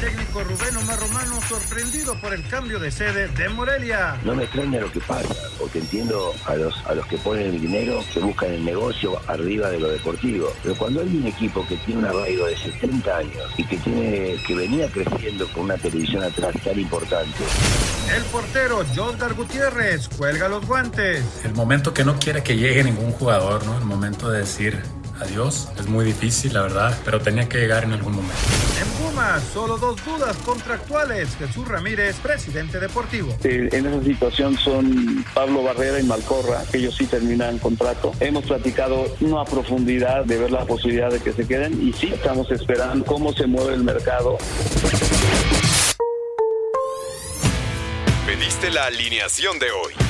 técnico Rubén Omar Romano sorprendido por el cambio de sede de Morelia. No me extraña lo que pasa, porque entiendo a los, a los que ponen el dinero que buscan el negocio arriba de lo deportivo. Pero cuando hay un equipo que tiene un arraigo de 70 años y que tiene que venía creciendo con una televisión atrás tan importante. El portero Josgar Gutiérrez cuelga los guantes. El momento que no quiere que llegue ningún jugador, ¿no? El momento de decir adiós. Es muy difícil, la verdad, pero tenía que llegar en algún momento. En Pumas, solo dos dudas contractuales. Jesús Ramírez, presidente deportivo. Eh, en esa situación son Pablo Barrera y Malcorra, que ellos sí terminan contrato. Hemos platicado no a profundidad de ver la posibilidad de que se queden y sí estamos esperando cómo se mueve el mercado. Pediste la alineación de hoy.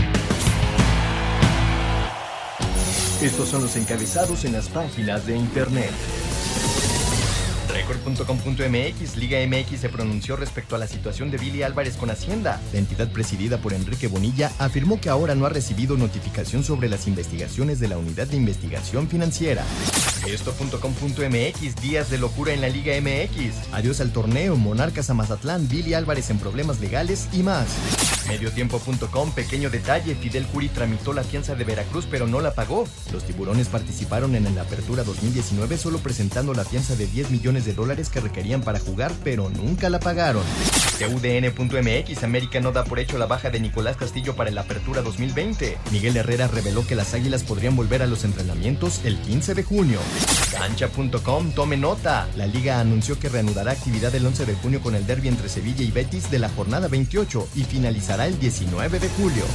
Estos son los encabezados en las páginas de internet. Record.com.mx, Liga MX se pronunció respecto a la situación de Billy Álvarez con Hacienda. La entidad presidida por Enrique Bonilla afirmó que ahora no ha recibido notificación sobre las investigaciones de la Unidad de Investigación Financiera. Esto.com.mx, días de locura en la Liga MX. Adiós al torneo, Monarcas a Mazatlán, Billy Álvarez en problemas legales y más. Mediotiempo.com, pequeño detalle, Fidel Curi tramitó la fianza de Veracruz pero no la pagó. Los tiburones participaron en la apertura 2019 solo presentando la fianza de 10 millones de dólares que requerían para jugar pero nunca la pagaron. TUDN.mx, América no da por hecho la baja de Nicolás Castillo para la apertura 2020. Miguel Herrera reveló que las Águilas podrían volver a los entrenamientos el 15 de junio. Cancha.com, tome nota. La liga anunció que reanudará actividad el 11 de junio con el derby entre Sevilla y Betis de la jornada 28 y finalizará el 19 de julio.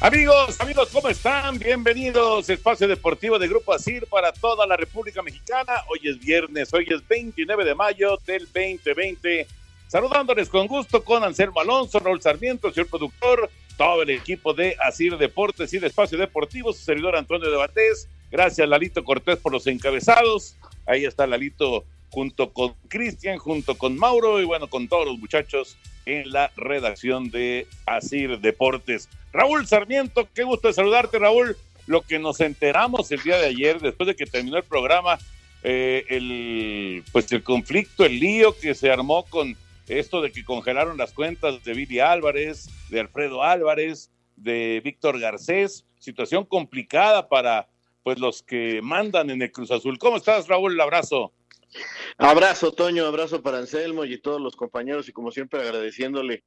Amigos, amigos, ¿cómo están? Bienvenidos Espacio Deportivo de Grupo Asir para toda la República Mexicana. Hoy es viernes, hoy es 29 de mayo del 2020. Saludándoles con gusto con Anselmo Alonso, Raúl Sarmiento, señor productor, todo el equipo de Asir Deportes y de Espacio Deportivo, su servidor Antonio de Batés. Gracias, Lalito Cortés, por los encabezados. Ahí está Lalito junto con Cristian, junto con Mauro y bueno, con todos los muchachos en la redacción de Asir Deportes. Raúl Sarmiento, qué gusto de saludarte, Raúl. Lo que nos enteramos el día de ayer, después de que terminó el programa, eh, el, pues el conflicto, el lío que se armó con esto de que congelaron las cuentas de Billy Álvarez, de Alfredo Álvarez, de Víctor Garcés, situación complicada para pues los que mandan en el Cruz Azul. ¿Cómo estás, Raúl? Abrazo. Abrazo, Toño, abrazo para Anselmo y todos los compañeros y como siempre agradeciéndole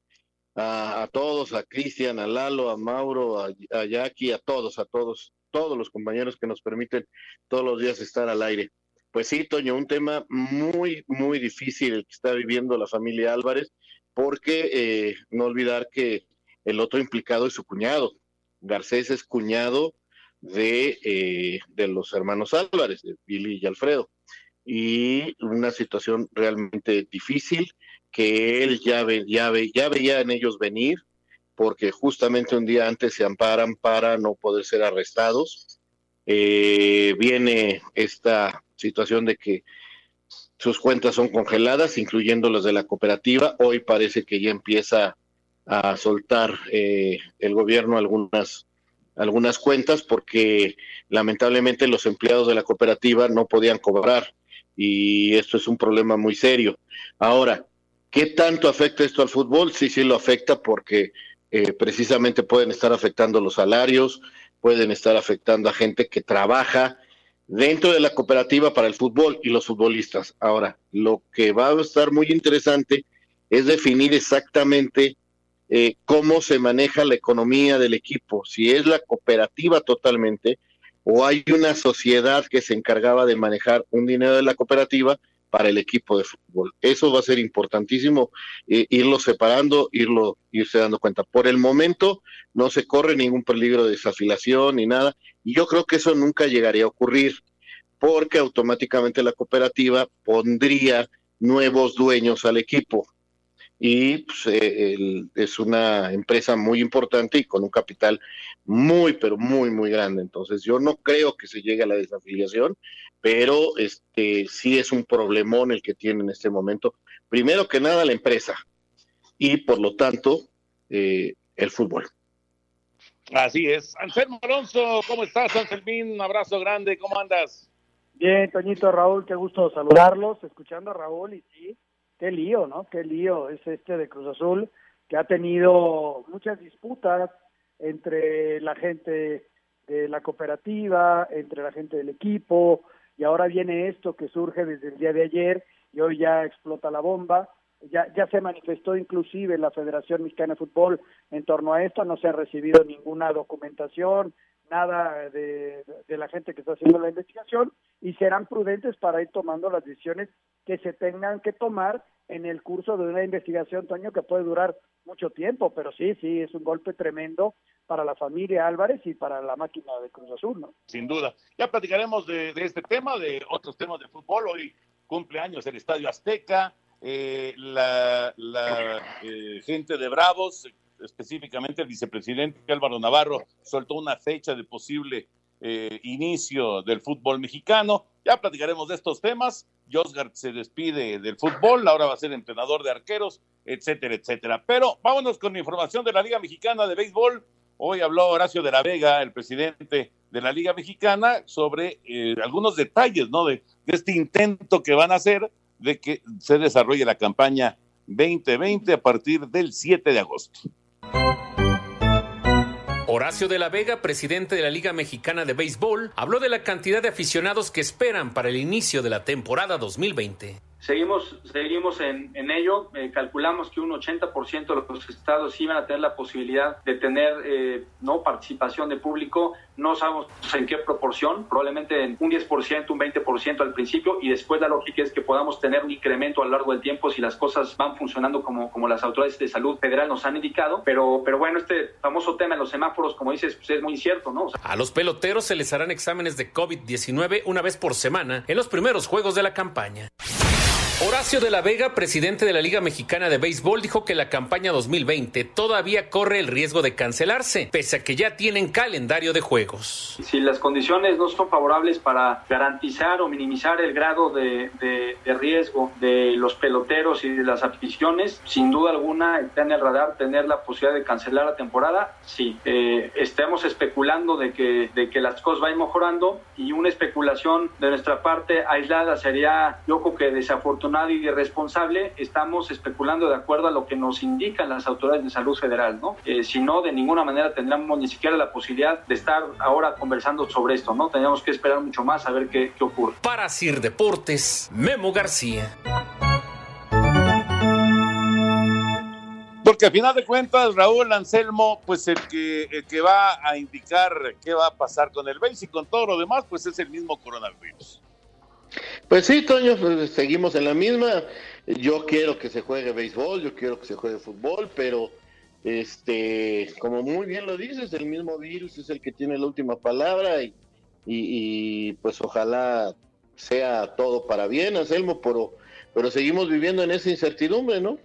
a, todos, a Cristian, a Lalo, a Mauro, a, a Jackie, a todos, a todos, todos los compañeros que nos permiten todos los días estar al aire. Pues sí, Toño, un tema muy, muy difícil el que está viviendo la familia Álvarez, porque eh, no olvidar que el otro implicado es su cuñado. Garcés es cuñado de, eh, de los hermanos Álvarez, de Billy y Alfredo y una situación realmente difícil que él ya, ve, ya, ve, ya veía en ellos venir, porque justamente un día antes se amparan para no poder ser arrestados. Eh, viene esta situación de que sus cuentas son congeladas, incluyendo las de la cooperativa. Hoy parece que ya empieza a soltar eh, el gobierno algunas algunas cuentas porque lamentablemente los empleados de la cooperativa no podían cobrar y esto es un problema muy serio. Ahora, ¿qué tanto afecta esto al fútbol? Sí, sí lo afecta porque eh, precisamente pueden estar afectando los salarios, pueden estar afectando a gente que trabaja dentro de la cooperativa para el fútbol y los futbolistas. Ahora, lo que va a estar muy interesante es definir exactamente eh, cómo se maneja la economía del equipo, si es la cooperativa totalmente o hay una sociedad que se encargaba de manejar un dinero de la cooperativa para el equipo de fútbol. Eso va a ser importantísimo, eh, irlo separando, irlo, irse dando cuenta. Por el momento no se corre ningún peligro de desafilación ni nada, y yo creo que eso nunca llegaría a ocurrir, porque automáticamente la cooperativa pondría nuevos dueños al equipo y pues, eh, es una empresa muy importante y con un capital muy, pero muy, muy grande. Entonces yo no creo que se llegue a la desafiliación, pero este sí es un problemón el que tiene en este momento. Primero que nada la empresa y por lo tanto eh, el fútbol. Así es. Anselmo Alonso, ¿cómo estás, Anselmín? Un abrazo grande, ¿cómo andas? Bien, Toñito, Raúl, qué gusto saludarlos, escuchando a Raúl y sí, qué lío, ¿no? Qué lío es este de Cruz Azul, que ha tenido muchas disputas entre la gente de la cooperativa, entre la gente del equipo, y ahora viene esto que surge desde el día de ayer y hoy ya explota la bomba. Ya, ya se manifestó inclusive la Federación Mexicana de Fútbol en torno a esto, no se ha recibido ninguna documentación, nada de, de, la gente que está haciendo la investigación y serán prudentes para ir tomando las decisiones que se tengan que tomar en el curso de una investigación, Toño, que puede durar mucho tiempo, pero sí, sí, es un golpe tremendo para la familia Álvarez y para la máquina de Cruz Azul, ¿no? Sin duda. Ya platicaremos de, este tema, de otros temas de fútbol. Hoy cumpleaños el Estadio Azteca, eh, la, la eh, gente de Bravos, específicamente el vicepresidente Álvaro Navarro, soltó una fecha de posible eh, inicio del fútbol mexicano. Ya platicaremos de estos temas. Josgard se despide del fútbol, ahora va a ser entrenador de arqueros, etcétera, etcétera. Pero vámonos con información de la Liga Mexicana de Béisbol. Hoy habló Horacio de la Vega, el presidente de la Liga Mexicana, sobre eh, algunos detalles de, de este intento que van a hacer de que se desarrolle la campaña 2020 a partir del 7 de agosto. Horacio de la Vega, presidente de la Liga Mexicana de Béisbol, habló de la cantidad de aficionados que esperan para el inicio de la temporada 2020. Seguimos, seguimos en, ello. Eh, calculamos que un 80% de los estados iban a tener la posibilidad de tener eh, no participación de público. No sabemos en qué proporción, probablemente en un 10%, un 20% al principio, y después la lógica es que podamos tener un incremento a lo largo del tiempo si las cosas van funcionando como, como las autoridades de salud federal nos han indicado. Pero, pero bueno, este famoso tema de los semáforos, como dices, pues es muy cierto, ¿no? A los peloteros se les harán exámenes de COVID-19 una vez por semana en los primeros juegos de la campaña. Horacio de la Vega, presidente de la Liga Mexicana de Béisbol, dijo que la campaña 2020 todavía corre el riesgo de cancelarse, pese a que ya tienen calendario de juegos. Si las condiciones no son favorables para garantizar o minimizar el grado de, de, de riesgo de los peloteros y de las aficiones, sin duda alguna está en el radar tener la posibilidad de cancelar la temporada. Sí, eh, estamos especulando de que, de que las cosas vayan mejorando y una especulación de nuestra parte aislada sería, yo creo que desafortunadamente y irresponsable, estamos especulando de acuerdo a lo que nos indican las autoridades de salud federal, ¿no? Eh, si no, de ninguna manera tendríamos ni siquiera la posibilidad de estar ahora conversando sobre esto, ¿no? Tendríamos que esperar mucho más a ver qué, qué ocurre. Para Sir Deportes, Memo García. Porque al final de cuentas, Raúl Anselmo, pues el que, el que va a indicar qué va a pasar con el BASE y con todo lo demás, pues es el mismo coronavirus. Pues sí, Toño, pues seguimos en la misma. Yo quiero que se juegue béisbol, yo quiero que se juegue fútbol, pero este, como muy bien lo dices, el mismo virus es el que tiene la última palabra y, y, y pues ojalá sea todo para bien, Anselmo, pero, pero seguimos viviendo en esa incertidumbre, ¿no?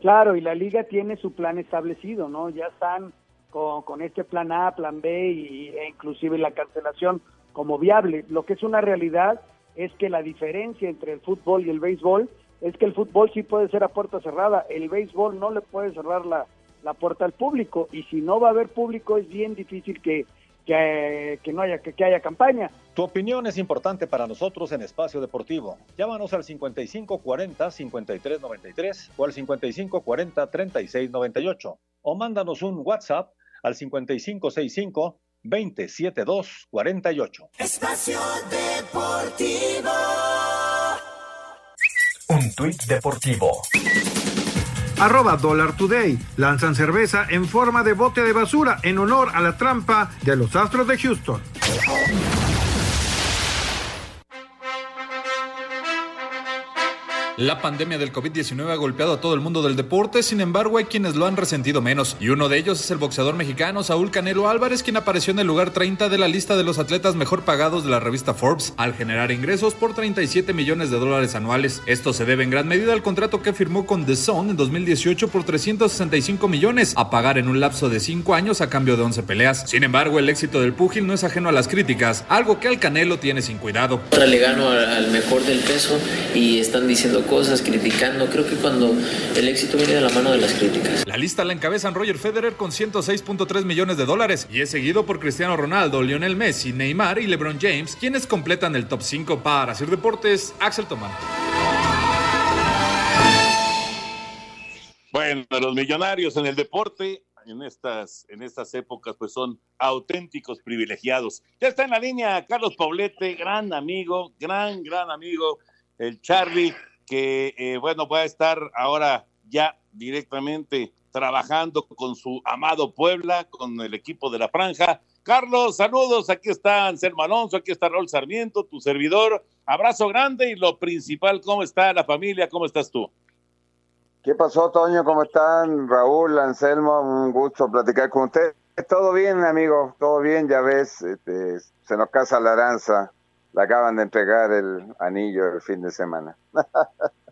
Claro, y la liga tiene su plan establecido, ¿no? Ya están con, con este plan A, plan B y, e inclusive la cancelación como viable. Lo que es una realidad es que la diferencia entre el fútbol y el béisbol es que el fútbol sí puede ser a puerta cerrada, el béisbol no le puede cerrar la, la puerta al público y si no va a haber público es bien difícil que, que, que no haya que, que, haya campaña. Tu opinión es importante para nosotros en Espacio Deportivo. Llámanos al 5540-5393 o al 5540-3698 o mándanos un WhatsApp al 5565 27248. Espacio Deportivo. Un tuit deportivo. Arroba Dollar Today. Lanzan cerveza en forma de bote de basura en honor a la trampa de los Astros de Houston. La pandemia del COVID-19 ha golpeado a todo el mundo del deporte, sin embargo hay quienes lo han resentido menos, y uno de ellos es el boxeador mexicano Saúl Canelo Álvarez, quien apareció en el lugar 30 de la lista de los atletas mejor pagados de la revista Forbes, al generar ingresos por 37 millones de dólares anuales. Esto se debe en gran medida al contrato que firmó con The Zone en 2018 por 365 millones, a pagar en un lapso de 5 años a cambio de 11 peleas. Sin embargo, el éxito del púgil no es ajeno a las críticas, algo que al Canelo tiene sin cuidado. Le gano al mejor del peso y están diciendo cosas, criticando. Creo que cuando el éxito viene de la mano de las críticas. La lista la encabezan Roger Federer con 106.3 millones de dólares y es seguido por Cristiano Ronaldo, Lionel Messi, Neymar y LeBron James, quienes completan el top 5 para hacer deportes. Axel Tomán. Bueno, los millonarios en el deporte en estas, en estas épocas, pues son auténticos privilegiados. Ya está en la línea Carlos Paulete, gran amigo, gran, gran amigo, el Charlie, que, eh, bueno, va a estar ahora ya directamente trabajando con su amado Puebla, con el equipo de la franja. Carlos, saludos, aquí está Anselmo Alonso, aquí está Raúl Sarmiento, tu servidor. Abrazo grande y lo principal, ¿cómo está la familia? ¿Cómo estás tú? ¿Qué pasó, Toño? ¿Cómo están? Raúl, Anselmo, un gusto platicar con usted. Todo bien, amigo, todo bien, ya ves, este, se nos casa la aranza. Le acaban de entregar el anillo el fin de semana.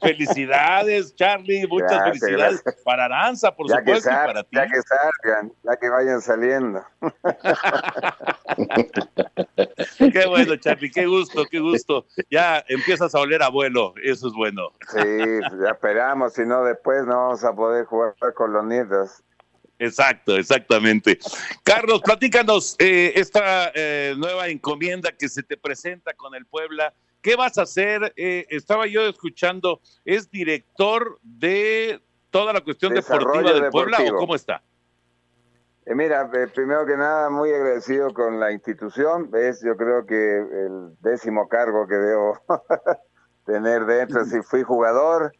felicidades, Charlie, muchas felicidades para Aranza, por supuesto, y para ti. Ya que salgan, ya que vayan saliendo. qué bueno, Charlie, qué gusto, qué gusto. Ya empiezas a oler abuelo, eso es bueno. Sí, ya esperamos, si no después no vamos a poder jugar con los nietos. Exacto, exactamente. Carlos, platícanos eh, esta eh, nueva encomienda que se te presenta con el Puebla. ¿Qué vas a hacer? Eh, estaba yo escuchando, ¿es director de toda la cuestión deportiva del Puebla o cómo está? mira, primero que nada, muy agradecido con la institución. Es, yo creo que el décimo cargo que debo tener dentro. Si fui jugador,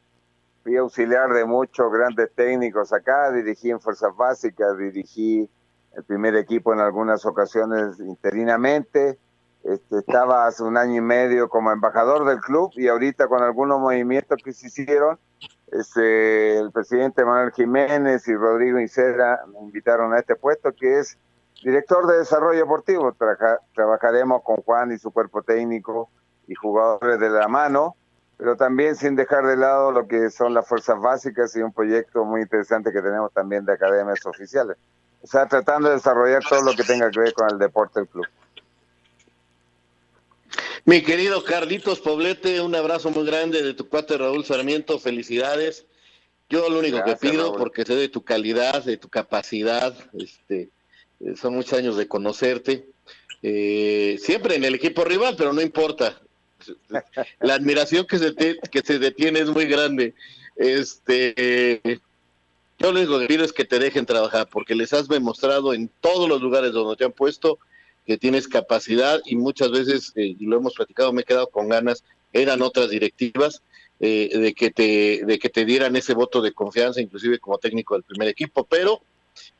fui auxiliar de muchos grandes técnicos acá, dirigí en Fuerzas Básicas, dirigí el primer equipo en algunas ocasiones interinamente, este, estaba hace un año y medio como embajador del club y ahorita con algunos movimientos que se hicieron, este, el presidente Manuel Jiménez y Rodrigo Incera me invitaron a este puesto que es director de desarrollo deportivo. trabajaremos con Juan y su cuerpo técnico y jugadores de la mano pero también sin dejar de lado lo que son las fuerzas básicas y un proyecto muy interesante que tenemos también de academias oficiales. O sea, tratando de desarrollar todo lo que tenga que ver con el deporte del club. Mi querido Carlitos Poblete, un abrazo muy grande de tu cuate Raúl Sarmiento, felicidades. Yo lo único que pido, porque sé de tu calidad, de tu capacidad, este, son muchos años de conocerte, eh, siempre en el equipo rival, pero no importa, la admiración que se, que se detiene es muy grande. Este, yo lo único que pido es que te dejen trabajar, porque les has demostrado en todos los lugares donde te han puesto que tienes capacidad y muchas veces, eh, y lo hemos platicado, me he quedado con ganas, eran otras directivas eh, de, que te, de que te dieran ese voto de confianza, inclusive como técnico del primer equipo, pero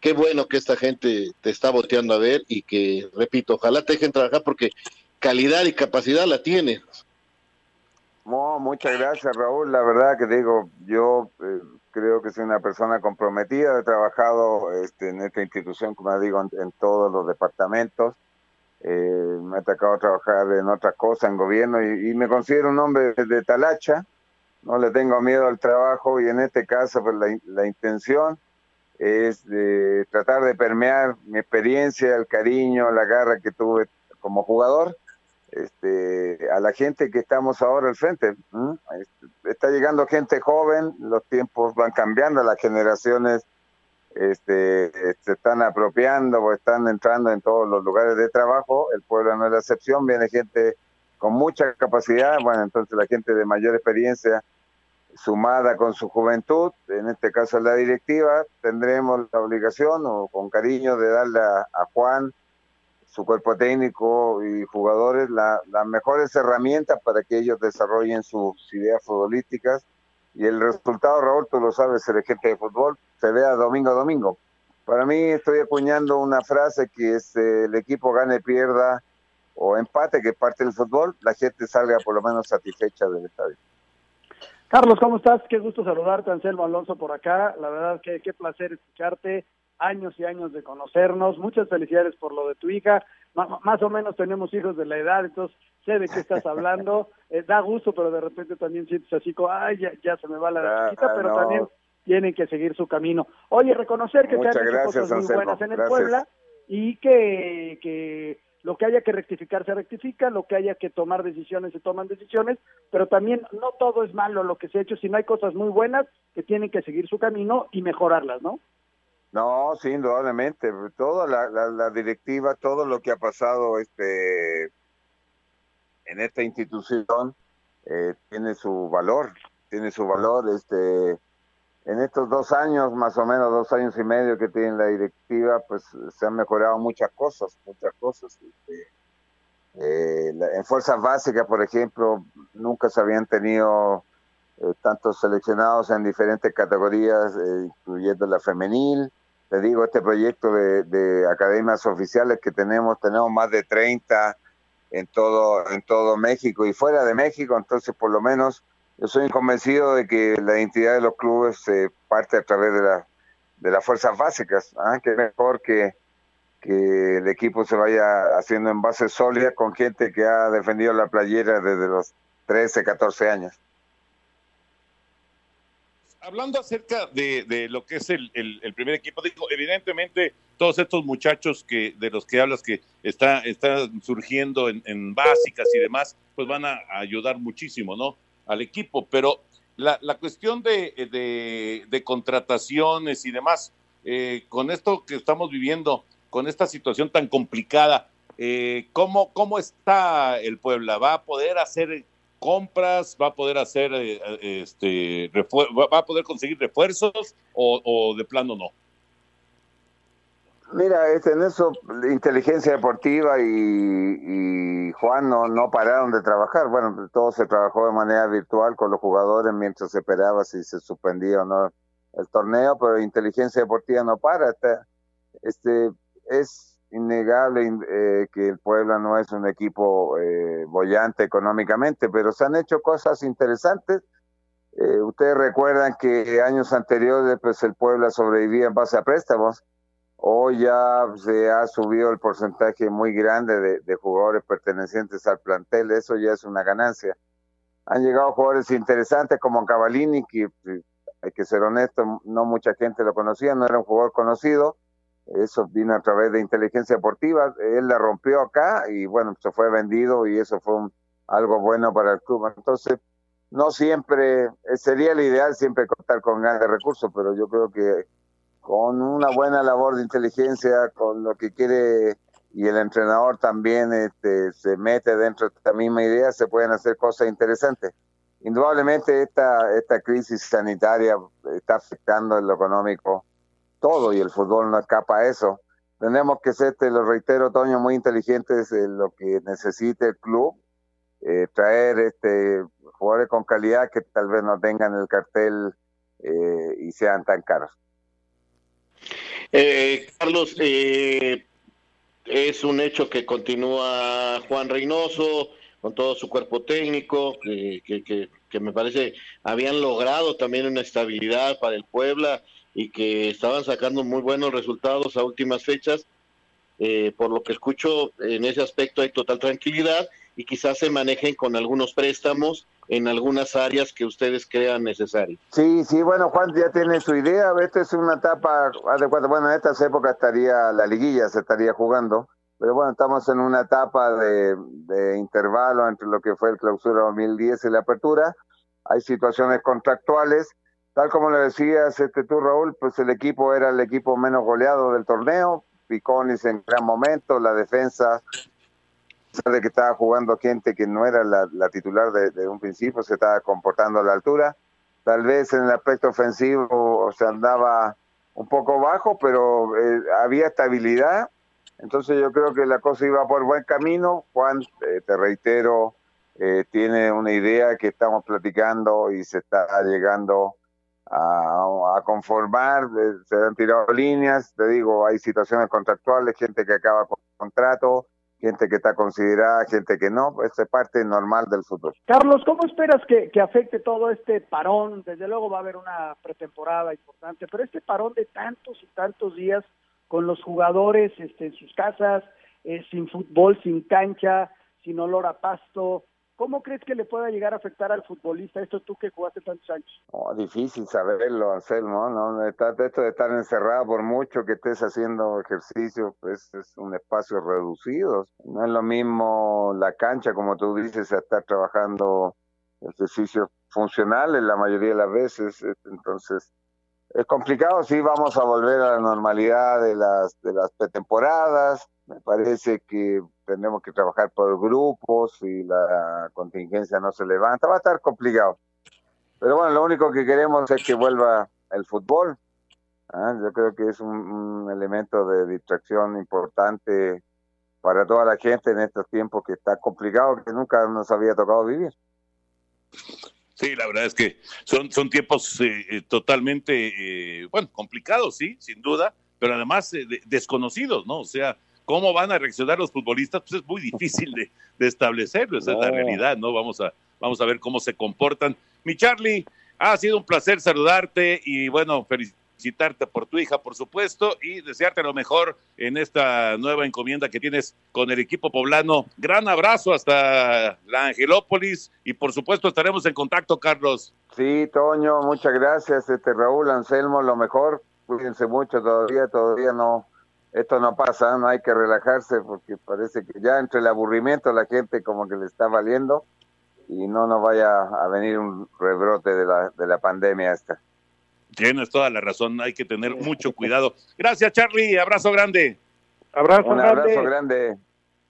qué bueno que esta gente te está volteando a ver y que, repito, ojalá te dejen trabajar porque calidad y capacidad la tiene. muchas gracias, Raúl. La verdad que digo, yo eh, creo que soy una persona comprometida. He trabajado este, en esta institución, como digo, en, todos los departamentos. Eh, me ha tocado trabajar en otras cosas, en gobierno, y, me considero un hombre de talacha. No le tengo miedo al trabajo y en este caso, pues la, la intención es de tratar de permear mi experiencia, el cariño, la garra que tuve como jugador este, a la gente que estamos ahora al frente. Este, está llegando gente joven, los tiempos van cambiando, las generaciones este, se están apropiando o están entrando en todos los lugares de trabajo. El pueblo no es la excepción, viene gente con mucha capacidad, bueno, entonces la gente de mayor experiencia sumada con su juventud, en este caso la directiva, tendremos la obligación o con cariño de darle a Juan, su cuerpo técnico y jugadores las mejores herramientas para que ellos desarrollen sus ideas futbolísticas. Y el resultado, Raúl, tú lo sabes, el gente de fútbol, se vea domingo a domingo. Para mí estoy acuñando una frase que es eh, el equipo gane, pierda o empate, que parte del fútbol, la gente salga por lo menos satisfecha del estadio. Carlos, ¿cómo estás? Qué gusto saludarte, Anselmo Alonso por acá. La verdad que qué placer escucharte. Años y años de conocernos. Muchas felicidades por lo de tu hija. más o menos tenemos hijos de la edad, entonces sé de qué estás hablando. Eh, da gusto, pero de repente también sientes así como, ay, ya, se me va la chiquita, pero también tienen que seguir su camino. Oye, reconocer que te han hecho cosas muy buenas en el Puebla y que, que lo que haya que rectificar se rectifica, lo que haya que tomar decisiones se toman decisiones, pero también no todo es malo lo que se ha hecho, sino hay cosas muy buenas que tienen que seguir su camino y mejorarlas, ¿no? No, sí, indudablemente, toda la, directiva, todo lo que ha pasado este en esta institución eh, tiene su valor, tiene su valor, este en estos dos años, más o menos dos años y medio que tiene la directiva, pues se han mejorado muchas cosas, muchas cosas. Este, eh, en fuerzas básicas, por ejemplo, nunca se habían tenido eh, tantos seleccionados en diferentes categorías, incluyendo la femenil. Te digo, este proyecto de, de, academias oficiales que tenemos, tenemos más de 30 en todo, en todo México y fuera de México, entonces por lo menos yo soy convencido de que la identidad de los clubes se parte a través de, la, de las fuerzas básicas, ¿ah? que es mejor que, que el equipo se vaya haciendo en base sólida con gente que ha defendido la playera desde los 13, 14 años. Hablando acerca de, de lo que es el, el, primer equipo, digo, evidentemente todos estos muchachos que de los que hablas que está, están surgiendo en, básicas y demás, pues van a ayudar muchísimo, ¿no? al equipo, pero la, la cuestión de, de, contrataciones y demás, eh, con esto que estamos viviendo, con esta situación tan complicada, eh, ¿cómo, ¿cómo está el Puebla? ¿Va a poder hacer compras? ¿Va a poder hacer, eh, este, va a poder conseguir refuerzos o, de plano no? Mira, en eso inteligencia deportiva y, Juan no, no pararon de trabajar. Bueno, todo se trabajó de manera virtual con los jugadores mientras se esperaba si se suspendía o no el torneo, pero inteligencia deportiva no para. Este es innegable eh, que el Puebla no es un equipo eh, bollante económicamente, pero se han hecho cosas interesantes. Eh, ustedes recuerdan que años anteriores pues el Puebla sobrevivía en base a préstamos Hoy ya se ha subido el porcentaje muy grande de, jugadores pertenecientes al plantel, eso ya es una ganancia. Han llegado jugadores interesantes como Cavalini, que hay que ser honesto, no mucha gente lo conocía, no era un jugador conocido, eso vino a través de inteligencia deportiva, él la rompió acá y bueno, se fue vendido y eso fue algo bueno para el club. Entonces, no siempre, sería el ideal siempre contar con grandes recursos, pero yo creo que con una buena labor de inteligencia, con lo que quiere y el entrenador también este, se mete dentro de esta misma idea, se pueden hacer cosas interesantes. Indudablemente esta, esta crisis sanitaria está afectando en lo económico todo y el fútbol no escapa a eso. Tenemos que ser, te lo reitero, Toño, muy inteligentes en lo que necesite el club, eh, traer este jugadores con calidad que tal vez no tengan el cartel eh, y sean tan caros. Eh, Carlos, eh, es un hecho que continúa Juan Reynoso con todo su cuerpo técnico, que, que, que, me parece habían logrado también una estabilidad para el Puebla y que estaban sacando muy buenos resultados a últimas fechas. Eh, por lo que escucho, en ese aspecto hay total tranquilidad y quizás se manejen con algunos préstamos en algunas áreas que ustedes crean necesarias. Sí, sí, bueno, Juan ya tiene su idea, esta es una etapa adecuada, bueno, en estas épocas estaría la liguilla, se estaría jugando, pero bueno, estamos en una etapa de, de intervalo entre lo que fue el clausura 2010 y la apertura, hay situaciones contractuales, tal como le decías este, tú, Raúl, pues el equipo era el equipo menos goleado del torneo, Piconis en gran momento, la defensa de que estaba jugando gente que no era la, titular de, un principio, se estaba comportando a la altura. Tal vez en el aspecto ofensivo se andaba un poco bajo, pero eh, había estabilidad. Entonces yo creo que la cosa iba por buen camino. Juan, eh, te reitero, eh, tiene una idea que estamos platicando y se está llegando a, conformar. se han tirado líneas, te digo, hay situaciones contractuales, gente que acaba con contrato gente que está considerada, gente que no, pues es parte normal del fútbol. Carlos, ¿cómo esperas que, que afecte todo este parón? Desde luego va a haber una pretemporada importante, pero este parón de tantos y tantos días con los jugadores este, en sus casas, eh, sin fútbol, sin cancha, sin olor a pasto, ¿Cómo crees que le pueda llegar a afectar al futbolista esto tú que jugaste tantos años? Oh, difícil saberlo, Anselmo, ¿no? Esto de estar encerrado por mucho que estés haciendo ejercicio, pues es un espacio reducido. No es lo mismo la cancha, como tú dices, a estar trabajando ejercicios funcionales la mayoría de las veces. Entonces, es complicado, sí, vamos a volver a la normalidad de las, de las pretemporadas. Me parece que tenemos que trabajar por grupos y la contingencia no se levanta, va a estar complicado. Pero bueno, lo único que queremos es que vuelva el fútbol. ¿ah? Yo creo que es un, elemento de distracción importante para toda la gente en estos tiempos que está complicado, que nunca nos había tocado vivir. Sí, la verdad es que son, son tiempos eh, eh, totalmente, eh, bueno, complicados, sí, sin duda, pero además desconocidos, ¿no? O sea, cómo van a reaccionar los futbolistas, pues es muy difícil de, establecerlo, esa es la realidad, ¿no? Vamos a, vamos a ver cómo se comportan. Mi Charlie, ha sido un placer saludarte y bueno, felicitarte por tu hija, por supuesto, y desearte lo mejor en esta nueva encomienda que tienes con el equipo poblano. Gran abrazo hasta la Angelópolis y por supuesto estaremos en contacto, Carlos. Sí, Toño, muchas gracias. Este Raúl Anselmo, lo mejor. Cuídense mucho todavía, todavía no esto no pasa, no hay que relajarse porque parece que ya entre el aburrimiento la gente como que le está valiendo y no nos vaya a venir un rebrote de la, de la pandemia esta. Tienes toda la razón, hay que tener mucho cuidado. Gracias Charlie, abrazo grande. Abrazo un abrazo grande.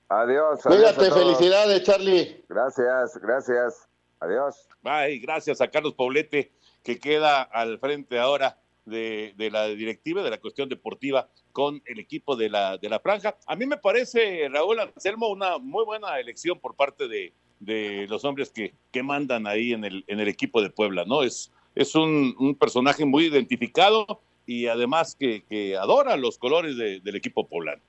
Adiós. Cuídate, felicidades Charlie. Gracias, gracias. Adiós. Bye, gracias a Carlos Paulete que queda al frente ahora de, la directiva, de la cuestión deportiva con el equipo de la, de la franja. A mí me parece, Raúl Anselmo, una muy buena elección por parte de, de los hombres que, que mandan ahí en el, en el equipo de Puebla, ¿no? Es, es un, un personaje muy identificado y además que, que adora los colores del equipo poblano.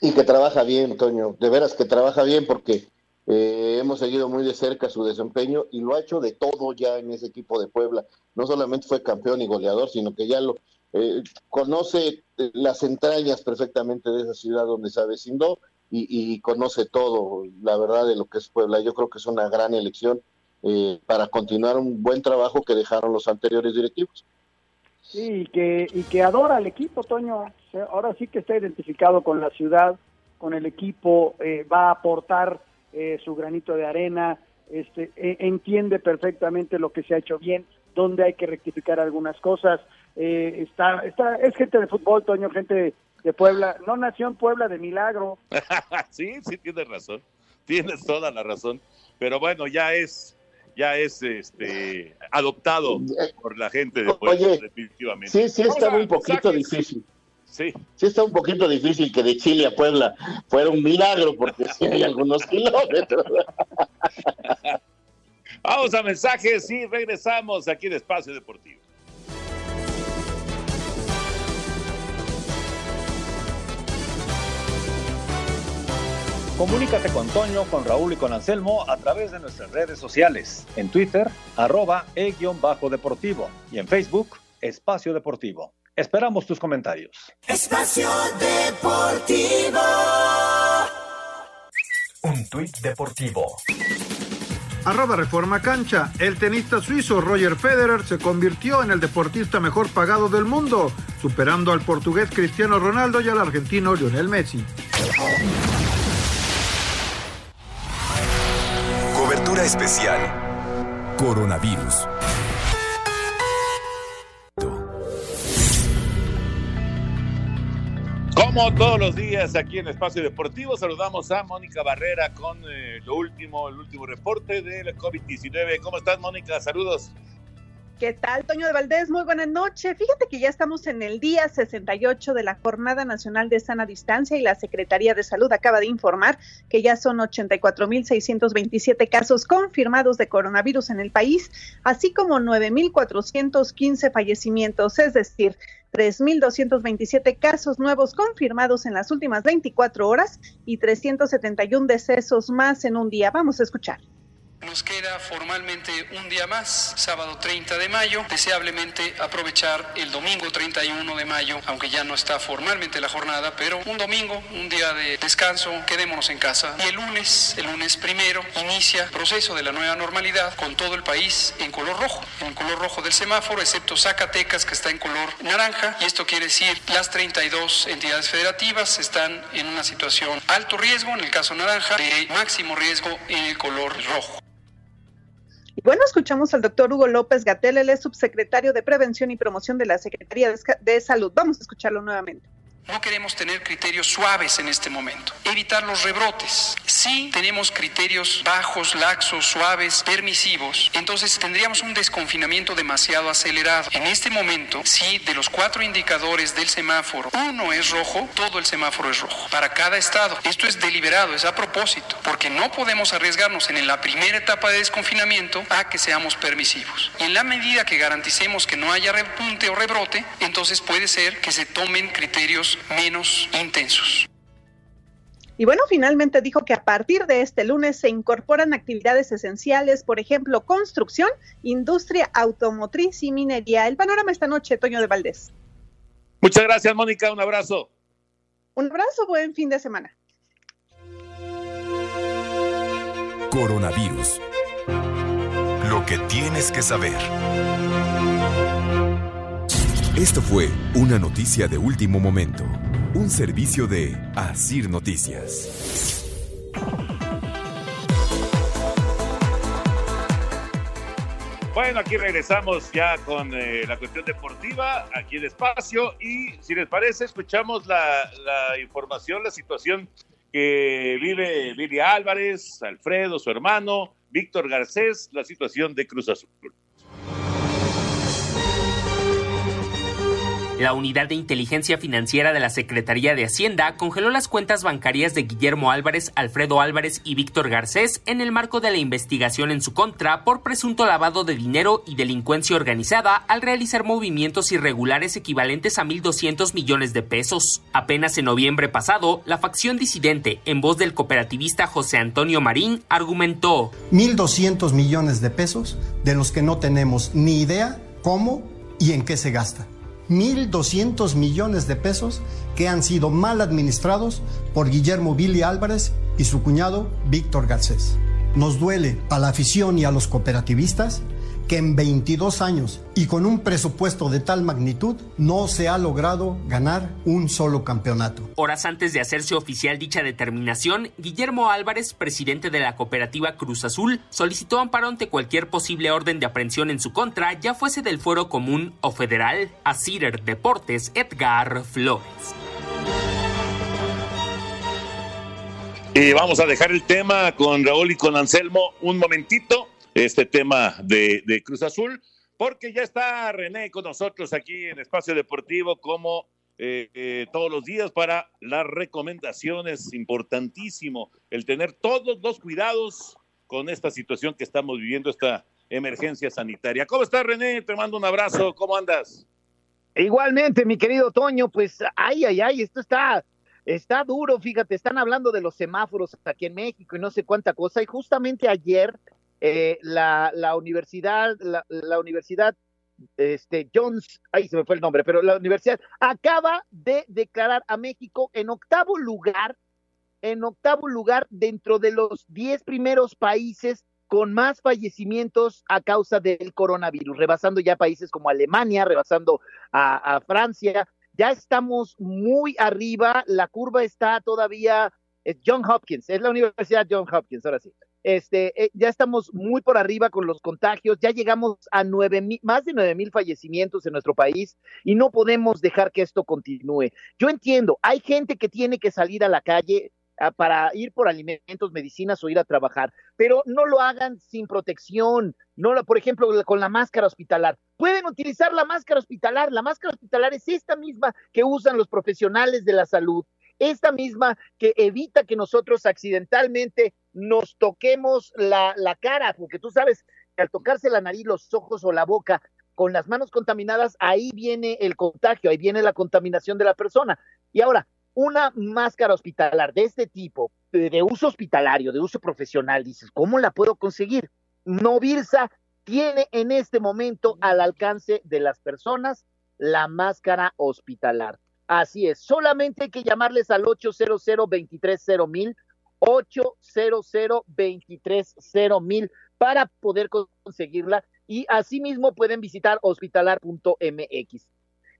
Y que trabaja bien, Toño, de veras que trabaja bien porque eh, hemos seguido muy de cerca su desempeño y lo ha hecho de todo ya en ese equipo de Puebla. No solamente fue campeón y goleador, sino que ya lo eh, conoce eh, las entrañas perfectamente de esa ciudad donde se avecindó y, y, conoce todo, la verdad, de lo que es Puebla. Yo creo que es una gran elección para continuar un buen trabajo que dejaron los anteriores directivos. Sí, y que, y que adora al equipo, Toño. Ahora sí que está identificado con la ciudad, con el equipo, va a aportar eh, su granito de arena, este, e, entiende perfectamente lo que se ha hecho bien, dónde hay que rectificar algunas cosas. Eh, está, está, es gente de fútbol, Toño, gente de Puebla, no nació en Puebla de milagro. sí, sí, tienes razón, tienes toda la razón, pero bueno, ya es, ya es este adoptado por la gente de Puebla, definitivamente. Sí, sí, está un poquito difícil. Sí. Sí está un poquito difícil que de Chile a Puebla fuera un milagro, porque sí hay algunos kilómetros. Vamos a mensajes y regresamos aquí en Espacio Deportivo. Comunícate con Toño, con Raúl y con Anselmo a través de nuestras redes sociales. En Twitter, arroba e-deportivo y en Facebook, Espacio Deportivo. Esperamos tus comentarios. Espacio Deportivo. Un tuit deportivo. Arroba Reforma Cancha. El tenista suizo Roger Federer se convirtió en el deportista mejor pagado del mundo, superando al portugués Cristiano Ronaldo y al argentino Lionel Messi. Cobertura especial. Coronavirus. Como todos los días aquí en Espacio Deportivo, saludamos a Mónica Barrera con eh, lo último, el último reporte del COVID-19. ¿Cómo estás, Mónica? Saludos. ¿Qué tal, Toño de Valdés? Muy buenas noches. Fíjate que ya estamos en el día 68 de la Jornada Nacional de Sana Distancia y la Secretaría de Salud acaba de informar que ya son 84.627 casos confirmados de coronavirus en el país, así como 9.415 fallecimientos, es decir, 3.227 casos nuevos confirmados en las últimas 24 horas y 371 decesos más en un día. Vamos a escuchar. Nos queda formalmente un día más, sábado 30 de mayo, deseablemente aprovechar el domingo 31 de mayo, aunque ya no está formalmente la jornada, pero un domingo, un día de descanso, quedémonos en casa. Y el lunes, el lunes primero, inicia el proceso de la nueva normalidad con todo el país en color rojo, en color rojo del semáforo, excepto Zacatecas que está en color naranja, y esto quiere decir las 32 entidades federativas están en una situación alto riesgo, en el caso naranja, de máximo riesgo en el color rojo. Bueno, escuchamos al doctor Hugo López Gatel, él es subsecretario de Prevención y Promoción de la Secretaría de Salud. Vamos a escucharlo nuevamente. No queremos tener criterios suaves en este momento. Evitar los rebrotes. Si tenemos criterios bajos, laxos, suaves, permisivos, entonces tendríamos un desconfinamiento demasiado acelerado. En este momento, si de los cuatro indicadores del semáforo uno es rojo, todo el semáforo es rojo. Para cada estado. Esto es deliberado, es a propósito, porque no podemos arriesgarnos en la primera etapa de desconfinamiento a que seamos permisivos. Y en la medida que garanticemos que no haya repunte o rebrote, entonces puede ser que se tomen criterios menos intensos. Y bueno, finalmente dijo que a partir de este lunes se incorporan actividades esenciales, por ejemplo, construcción, industria automotriz y minería. El panorama esta noche, Toño de Valdés. Muchas gracias, Mónica. Un abrazo. Un abrazo, buen fin de semana. Coronavirus. Lo que tienes que saber. Esto fue una noticia de último momento, un servicio de Asir Noticias. Bueno, aquí regresamos ya con eh, la cuestión deportiva, aquí en espacio, y si les parece, escuchamos la, la información, la situación que vive Lili Álvarez, Alfredo, su hermano, Víctor Garcés, la situación de Cruz Azul. La unidad de inteligencia financiera de la Secretaría de Hacienda congeló las cuentas bancarias de Guillermo Álvarez, Alfredo Álvarez y Víctor Garcés en el marco de la investigación en su contra por presunto lavado de dinero y delincuencia organizada al realizar movimientos irregulares equivalentes a 1.200 millones de pesos. Apenas en noviembre pasado, la facción disidente, en voz del cooperativista José Antonio Marín, argumentó 1.200 millones de pesos de los que no tenemos ni idea cómo y en qué se gasta. 1.200 millones de pesos que han sido mal administrados por Guillermo Billy Álvarez y su cuñado Víctor Garcés. Nos duele a la afición y a los cooperativistas que en 22 años y con un presupuesto de tal magnitud no se ha logrado ganar un solo campeonato. Horas antes de hacerse oficial dicha determinación, Guillermo Álvarez, presidente de la cooperativa Cruz Azul, solicitó amparo ante cualquier posible orden de aprehensión en su contra, ya fuese del fuero común o federal. A Cider Deportes, Edgar Flores. Y vamos a dejar el tema con Raúl y con Anselmo un momentito, este tema de, Cruz Azul, porque ya está René con nosotros aquí en Espacio Deportivo como eh, eh, todos los días para las recomendaciones. Importantísimo el tener todos los cuidados con esta situación que estamos viviendo, esta emergencia sanitaria. ¿Cómo estás, René? Te mando un abrazo. ¿Cómo andas? Igualmente, mi querido Toño, pues ay, ay, ay, esto está Está duro, fíjate, están hablando de los semáforos aquí en México y no sé cuánta cosa. Y justamente ayer eh, la, la, universidad, la, la, universidad, este, Jones, ahí se me fue el nombre, pero la universidad acaba de declarar a México en octavo lugar, en octavo lugar dentro de los diez primeros países con más fallecimientos a causa del coronavirus, rebasando ya países como Alemania, rebasando a, a Francia, ya estamos muy arriba, la curva está todavía, es John Hopkins, es la Universidad John Hopkins, ahora sí. Este, eh, ya estamos muy por arriba con los contagios, ya llegamos a nueve mil, más de nueve mil fallecimientos en nuestro país y no podemos dejar que esto continúe. Yo entiendo, hay gente que tiene que salir a la calle, para ir por alimentos, medicinas o ir a trabajar, pero no lo hagan sin protección, no por ejemplo con la máscara hospitalar. Pueden utilizar la máscara hospitalar, la máscara hospitalar es esta misma que usan los profesionales de la salud, esta misma que evita que nosotros accidentalmente nos toquemos la, cara, porque tú sabes que al tocarse la nariz, los ojos o la boca con las manos contaminadas, ahí viene el contagio, ahí viene la contaminación de la persona. Y ahora, una máscara hospitalar de este tipo, de, uso hospitalario, de uso profesional, dices, ¿cómo la puedo conseguir? Novirsa tiene en este momento al alcance de las personas la máscara hospitalar. Así es, solamente hay que llamarles al 800 230 mil 800 230 mil para poder conseguirla y asimismo pueden visitar hospitalar.mx.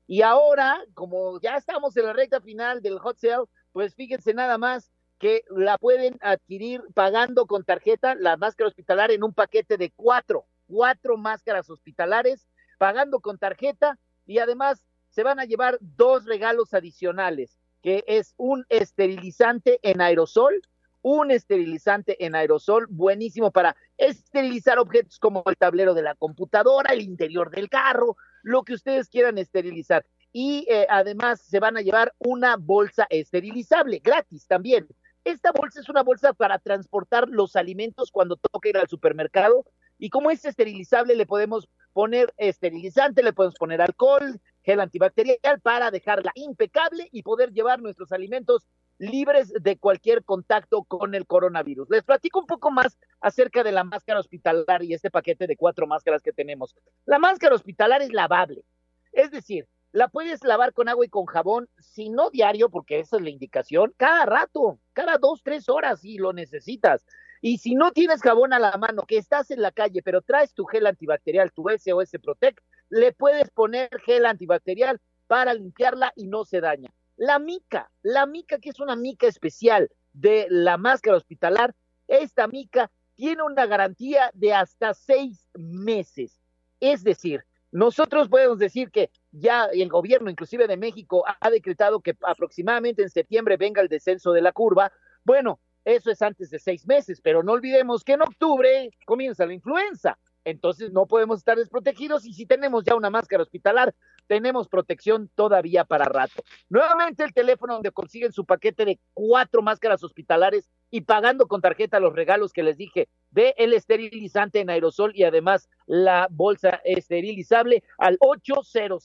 Y ahora, como ya estamos en la recta final del hot sale, pues fíjense nada más que la pueden adquirir pagando con tarjeta la máscara hospitalar en un paquete de cuatro, cuatro máscaras hospitalares, pagando con tarjeta y además se van a llevar dos regalos adicionales, que es un esterilizante en aerosol un esterilizante en aerosol buenísimo para esterilizar objetos como el tablero de la computadora, el interior del carro, lo que ustedes quieran esterilizar. Y eh, además se van a llevar una bolsa esterilizable, gratis también. Esta bolsa es una bolsa para transportar los alimentos cuando toca ir al supermercado. Y como es esterilizable, le podemos poner esterilizante, le podemos poner alcohol, gel antibacterial para dejarla impecable y poder llevar nuestros alimentos libres de cualquier contacto con el coronavirus. Les platico un poco más acerca de la máscara hospitalar y este paquete de cuatro máscaras que tenemos. La máscara hospitalar es lavable, es decir, la puedes lavar con agua y con jabón, si no diario, porque esa es la indicación, cada rato, cada dos, tres horas si lo necesitas. Y si no tienes jabón a la mano, que estás en la calle, pero traes tu gel antibacterial, tu SOS Protect, le puedes poner gel antibacterial para limpiarla y no se daña. La mica, la mica que es una mica especial de la máscara hospitalar, esta mica tiene una garantía de hasta seis meses. Es decir, nosotros podemos decir que ya el gobierno, inclusive de México, ha decretado que aproximadamente en septiembre venga el descenso de la curva. Bueno, eso es antes de seis meses, pero no olvidemos que en octubre comienza la influenza. Entonces no podemos estar desprotegidos y si tenemos ya una máscara hospitalar, tenemos protección todavía para rato. Nuevamente el teléfono donde consiguen su paquete de cuatro máscaras hospitalares y pagando con tarjeta los regalos que les dije de el esterilizante en aerosol y además la bolsa esterilizable al 800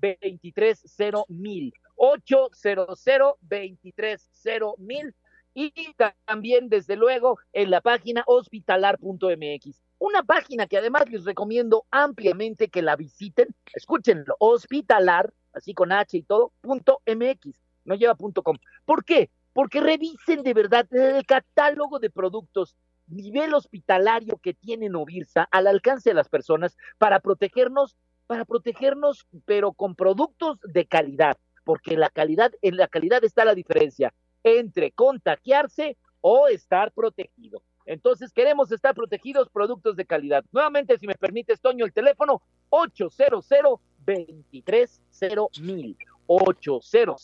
230 mil. 800 230 mil. Y también desde luego en la página hospitalar.mx una página que además les recomiendo ampliamente que la visiten. Escúchenlo, hospitalar, así con H y todo, punto MX, no lleva punto com. ¿Por qué? Porque revisen de verdad el catálogo de productos nivel hospitalario que tiene Novirsa al alcance de las personas para protegernos, para protegernos, pero con productos de calidad, porque la calidad, en la calidad está la diferencia entre contagiarse o estar protegido. Entonces queremos estar protegidos, productos de calidad. Nuevamente, si me permite, Toño, el teléfono 800 230 mil 800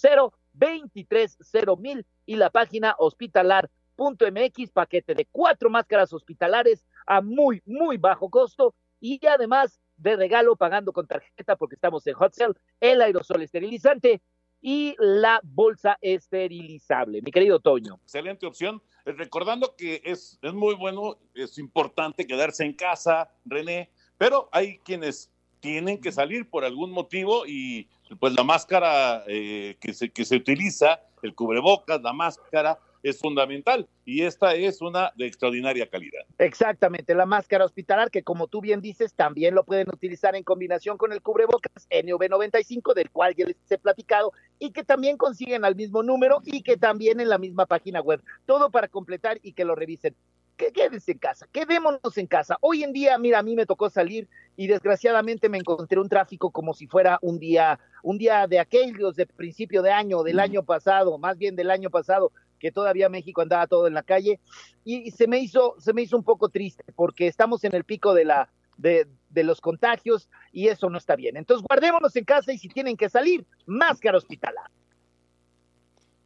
230 mil y la página hospitalar.mx, paquete de cuatro máscaras hospitalares a muy, muy bajo costo y además de regalo pagando con tarjeta porque estamos en Hot Sale, el aerosol esterilizante y la bolsa esterilizable. Mi querido Toño. Excelente opción. Eh, recordando que es, es muy bueno, es importante quedarse en casa, René, pero hay quienes tienen que salir por algún motivo y pues la máscara eh, que, se, que se utiliza, el cubrebocas, la máscara, es fundamental y esta es una de extraordinaria calidad. Exactamente, la máscara hospitalar que como tú bien dices también lo pueden utilizar en combinación con el cubrebocas NV95 del cual ya les he platicado y que también consiguen al mismo número y que también en la misma página web. Todo para completar y que lo revisen que quédense en casa, quedémonos en casa. Hoy en día, mira, a mí me tocó salir y desgraciadamente me encontré un tráfico como si fuera un día, un día de aquellos de principio de año, del año pasado, más bien del año pasado, que todavía México andaba todo en la calle y, se me hizo, se me hizo un poco triste porque estamos en el pico de la, de, de, los contagios y eso no está bien. Entonces guardémonos en casa y si tienen que salir, máscara hospitalar.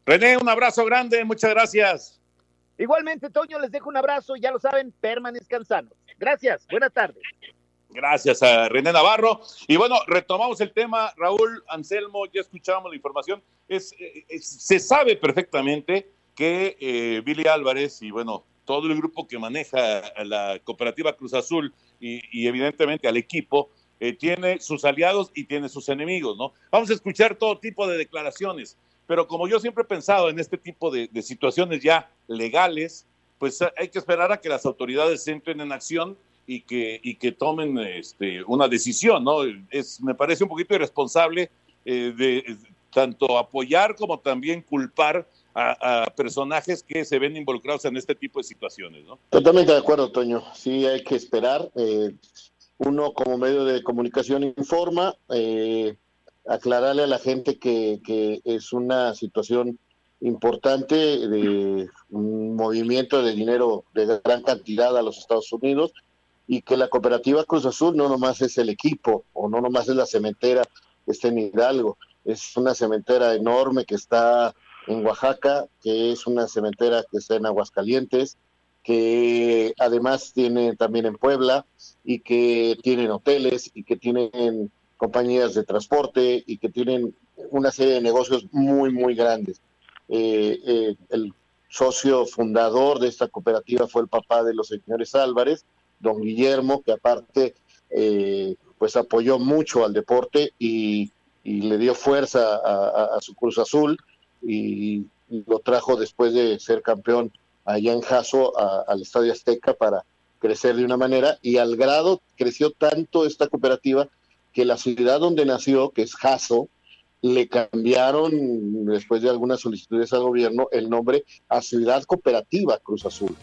René, un abrazo grande, muchas gracias. Igualmente, Toño, les dejo un abrazo, ya lo saben, permanezcan sanos. Gracias, buenas tardes. Gracias a René Navarro. Y bueno, retomamos el tema, Raúl Anselmo, ya escuchábamos la información. Es, se sabe perfectamente que eh, Billy Álvarez y bueno, todo el grupo que maneja la cooperativa Cruz Azul y, evidentemente al equipo, eh, tiene sus aliados y tiene sus enemigos, ¿no? Vamos a escuchar todo tipo de declaraciones, pero como yo siempre he pensado en este tipo de, situaciones ya legales, pues hay que esperar a que las autoridades entren en acción y que, y que tomen este, una decisión, ¿no? Es, me parece un poquito irresponsable eh, de tanto apoyar como también culpar a, a, personajes que se ven involucrados en este tipo de situaciones, ¿no? Totalmente de acuerdo, Toño. Sí, hay que esperar. Eh, uno como medio de comunicación informa, eh, aclararle a la gente que, que es una situación importante de un movimiento de dinero de gran cantidad a los Estados Unidos y que la cooperativa Cruz Azul no nomás es el equipo o no nomás es la cementera que está en Hidalgo, es una cementera enorme que está en Oaxaca, que es una cementera que está en Aguascalientes, que además tiene también en Puebla y que tienen hoteles y que tienen compañías de transporte y que tienen una serie de negocios muy, muy grandes. Eh, eh, el socio fundador de esta cooperativa fue el papá de los señores Álvarez, don Guillermo, que aparte eh, pues apoyó mucho al deporte y, y le dio fuerza a, a, a, su Cruz Azul y, lo trajo después de ser campeón allá en Jaso al Estadio Azteca para crecer de una manera y al grado creció tanto esta cooperativa que la ciudad donde nació, que es Jaso, le cambiaron, después de algunas solicitudes al gobierno, el nombre a Ciudad Cooperativa Cruz Azul.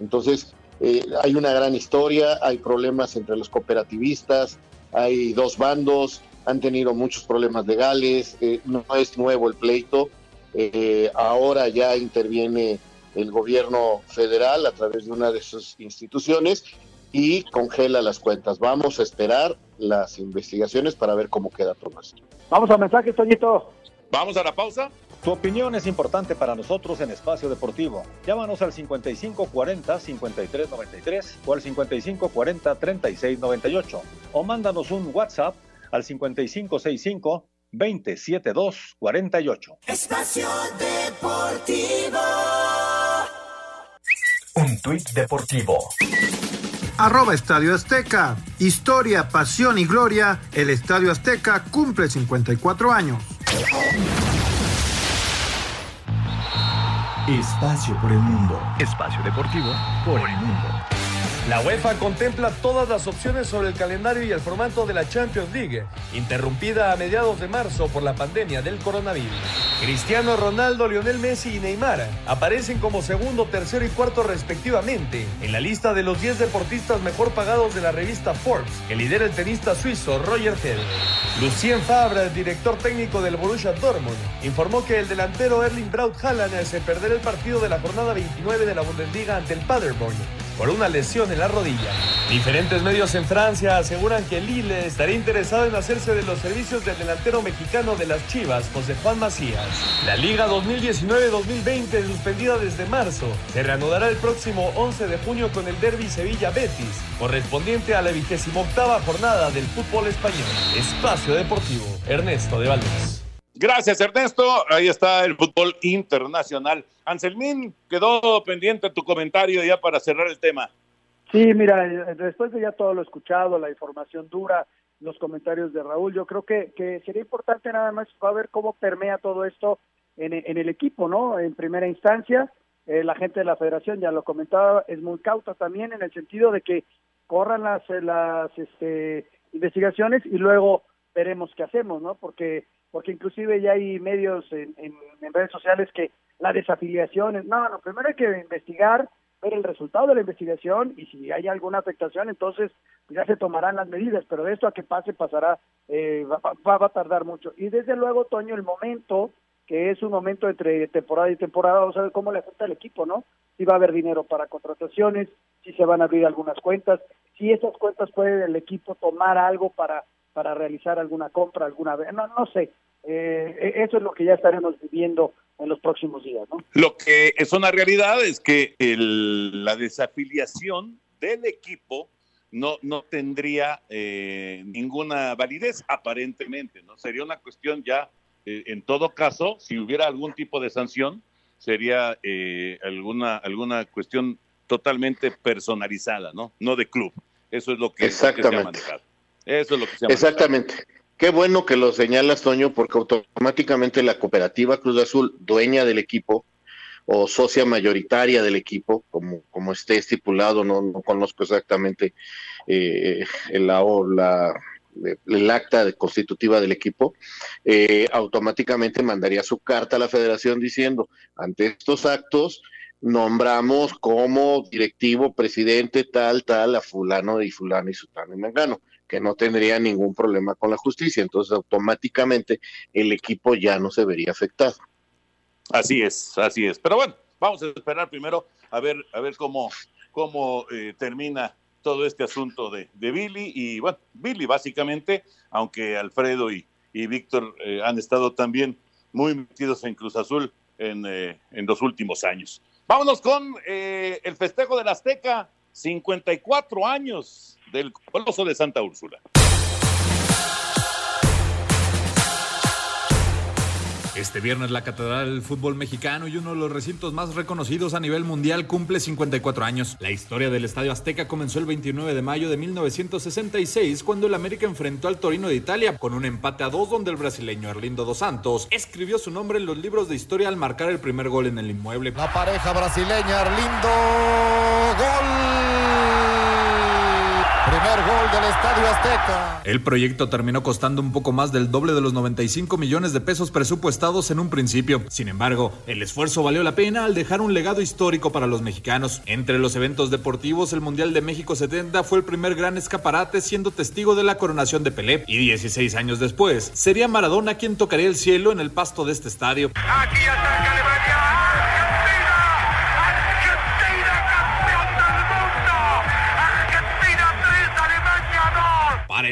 Entonces, eh, hay una gran historia, hay problemas entre los cooperativistas, hay dos bandos, han tenido muchos problemas legales, eh, no es nuevo el pleito, eh, ahora ya interviene el gobierno federal a través de una de sus instituciones y congela las cuentas. Vamos a esperar las investigaciones para ver cómo queda todo esto. Vamos a mensajes, Toñito. Vamos a la pausa. Tu opinión es importante para nosotros en Espacio Deportivo. Llámanos al 5540-5393 o al 5540-3698 o mándanos un WhatsApp al 5565-27248. Espacio Deportivo. Un tuit deportivo. Arroba Estadio Azteca. Historia, pasión y gloria. El Estadio Azteca cumple 54 años. Espacio por el mundo. Espacio deportivo por el mundo. La UEFA contempla todas las opciones sobre el calendario y el formato de la Champions League, interrumpida a mediados de marzo por la pandemia del coronavirus. Cristiano Ronaldo, Lionel Messi y Neymar aparecen como segundo, tercero y cuarto respectivamente en la lista de los 10 deportistas mejor pagados de la revista Forbes, que lidera el tenista suizo Roger Federer. Lucien Favre, director técnico del Borussia Dortmund, informó que el delantero Erling Braut Haaland se perderá el partido de la jornada 29 de la Bundesliga ante el Paderborn por una lesión en la rodilla. Diferentes medios en Francia aseguran que Lille estaría interesado en hacerse de los servicios del delantero mexicano de las Chivas, José Juan Macías. La Liga 2019-2020, suspendida desde marzo, se reanudará el próximo 11 de junio con el derby Sevilla-Betis, correspondiente a la vigésima octava jornada del fútbol español. Espacio Deportivo, Ernesto de Valdés. Gracias, Ernesto. Ahí está el fútbol internacional. Anselmín, quedó pendiente tu comentario ya para cerrar el tema. Sí, mira, después de ya todo lo escuchado, la información dura, los comentarios de Raúl, yo creo que, que sería importante nada más ver cómo permea todo esto en, el equipo, ¿no? En primera instancia, eh, la gente de la federación, ya lo comentaba, es muy cauta también en el sentido de que corran las, las este, investigaciones y luego veremos qué hacemos, ¿no? Porque porque inclusive ya hay medios en, en, redes sociales que la desafiliación es, no, no, primero hay que investigar, ver el resultado de la investigación y si hay alguna afectación, entonces pues ya se tomarán las medidas, pero de esto a que pase pasará, eh, va, va, va, a tardar mucho. Y desde luego, Toño, el momento, que es un momento entre temporada y temporada, vamos a ver cómo le afecta al equipo, ¿no? Si va a haber dinero para contrataciones, si se van a abrir algunas cuentas, si esas cuentas puede el equipo tomar algo para para realizar alguna compra, alguna vez, no, no sé, eh, eso es lo que ya estaremos viviendo en los próximos días. ¿no? Lo que es una realidad es que el, la desafiliación del equipo no, no tendría eh, ninguna validez, aparentemente, ¿no? Sería una cuestión ya, eh, en todo caso, si hubiera algún tipo de sanción, sería eh, alguna, alguna cuestión totalmente personalizada, ¿no? No de club. Eso es lo que, Exactamente. Lo que se ha manejado. Eso es lo que se llama. Exactamente. Qué bueno que lo señalas, Toño, porque automáticamente la cooperativa Cruz Azul, dueña del equipo o socia mayoritaria del equipo, como, como esté estipulado, no, no conozco exactamente eh, la, la, el acta constitutiva del equipo, eh, automáticamente mandaría su carta a la federación diciendo, ante estos actos, nombramos como directivo, presidente, tal, tal, a fulano y fulano y sutano y mengano, que no tendría ningún problema con la justicia. Entonces, automáticamente el equipo ya no se vería afectado. Así es, así es. Pero bueno, vamos a esperar primero a ver, a ver cómo, cómo eh, termina todo este asunto de, de, Billy. Y bueno, Billy básicamente, aunque Alfredo y, y Víctor eh, han estado también muy metidos en Cruz Azul en, eh, en los últimos años. Vámonos con el festejo del Azteca, 54 años del Coloso de Santa Úrsula. Este viernes la Catedral del Fútbol Mexicano y uno de los recintos más reconocidos a nivel mundial cumple 54 años. La historia del Estadio Azteca comenzó el 29 de mayo de 1966 cuando el América enfrentó al Torino de Italia con un empate a dos donde el brasileño Arlindo dos Santos escribió su nombre en los libros de historia al marcar el primer gol en el inmueble. La pareja brasileña Arlindo gol. Del Estadio Azteca. El proyecto terminó costando un poco más del doble de los 95 millones de pesos presupuestados en un principio. Sin embargo, el esfuerzo valió la pena al dejar un legado histórico para los mexicanos. Entre los eventos deportivos, el Mundial de México 70 fue el primer gran escaparate siendo testigo de la coronación de Pelé. Y 16 años después, sería Maradona quien tocaría el cielo en el pasto de este estadio. Aquí ataca Alemania.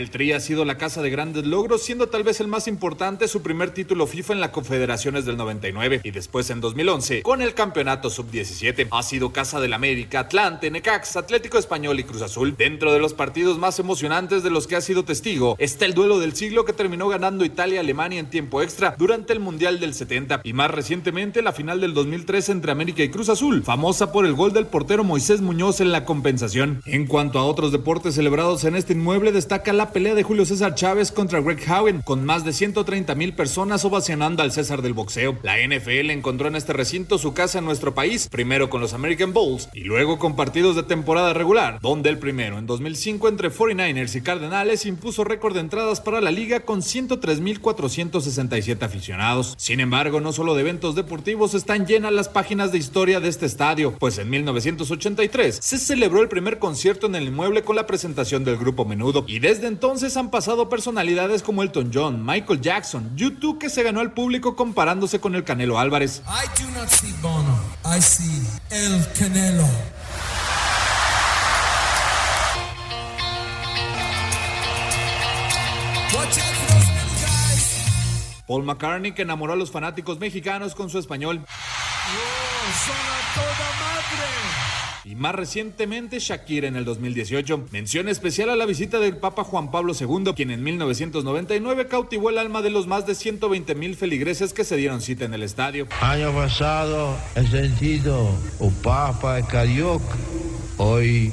El Tri ha sido la casa de grandes logros, siendo tal vez el más importante su primer título FIFA en la Confederaciones del 99 y después en 2011 con el Campeonato Sub-17. Ha sido casa del América, Atlante, Necax, Atlético Español y Cruz Azul. Dentro de los partidos más emocionantes de los que ha sido testigo está el duelo del siglo que terminó ganando Italia-Alemania en tiempo extra durante el Mundial del 70 y más recientemente la final del 2003 entre América y Cruz Azul, famosa por el gol del portero Moisés Muñoz en la compensación. En cuanto a otros deportes celebrados en este inmueble destaca la pelea de Julio César Chávez contra Greg Howen, con más de 130 mil personas ovacionando al César del boxeo. La NFL encontró en este recinto su casa en nuestro país, primero con los American Bowls y luego con partidos de temporada regular, donde el primero en 2005 entre 49ers y Cardenales impuso récord de entradas para la liga con 103.467 aficionados. Sin embargo, no solo de eventos deportivos están llenas las páginas de historia de este estadio, pues en 1983 se celebró el primer concierto en el inmueble con la presentación del grupo Menudo y desde entonces han pasado personalidades como Elton John, Michael Jackson, YouTube que se ganó al público comparándose con el Canelo Álvarez. I do not see Bono, I see El Canelo. Paul McCartney que enamoró a los fanáticos mexicanos con su español. Oh, son a toda madre. Y más recientemente Shakira en el 2018. Mención especial a la visita del Papa Juan Pablo II, quien en 1999 cautivó el alma de los más de 120 mil feligreses que se dieron cita en el estadio. Año pasado he sentido o Papa carioca, hoy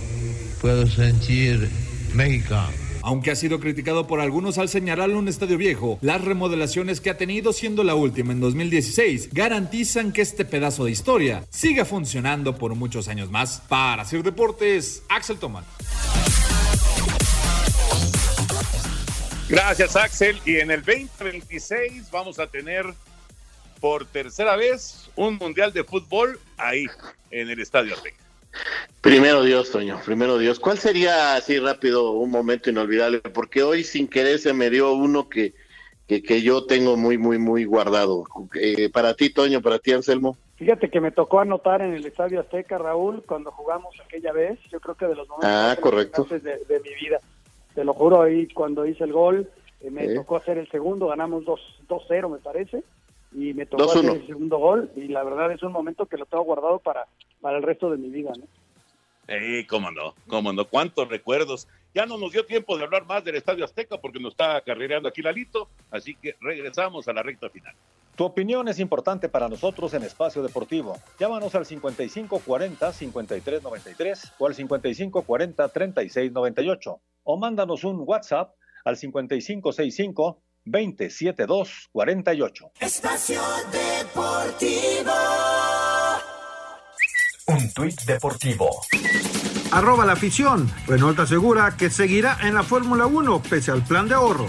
puedo sentir mexicano. Aunque ha sido criticado por algunos al señalarlo un estadio viejo, las remodelaciones que ha tenido siendo la última en 2016 garantizan que este pedazo de historia siga funcionando por muchos años más. Para Sir Deportes, Axel Tomán. Gracias, Axel. Y en el 2026 vamos a tener por tercera vez un Mundial de Fútbol ahí, en el Estadio Azteca. Primero Dios, Toño, primero Dios. ¿Cuál sería así rápido un momento inolvidable? Porque hoy sin querer se me dio uno que, que, que yo tengo muy, muy, muy guardado. Eh, para ti, Toño, para ti, Anselmo. Fíjate que me tocó anotar en el Estadio Azteca, Raúl, cuando jugamos aquella vez. Yo creo que de los momentos Ah, correcto. de, de mi vida. Te lo juro, ahí cuando hice el gol, eh, me tocó hacer el segundo, ganamos 2 2-0, me parece. Y me tocó 2-1. hacer el segundo gol. Y la verdad es un momento que lo tengo guardado para, para el resto de mi vida, ¿no? Sí, cómo no, cómo no, cuántos recuerdos. Ya no nos dio tiempo de hablar más del Estadio Azteca porque nos está carrereando aquí Lalito, así que regresamos a la recta final. Tu opinión es importante para nosotros en Espacio Deportivo. Llámanos al 5540-5393 o al 5540-3698 o mándanos un WhatsApp al 5565 27248. Espacio Deportivo. Un tuit deportivo. Arroba la afición. Renault asegura que seguirá en la Fórmula 1 pese al plan de ahorro.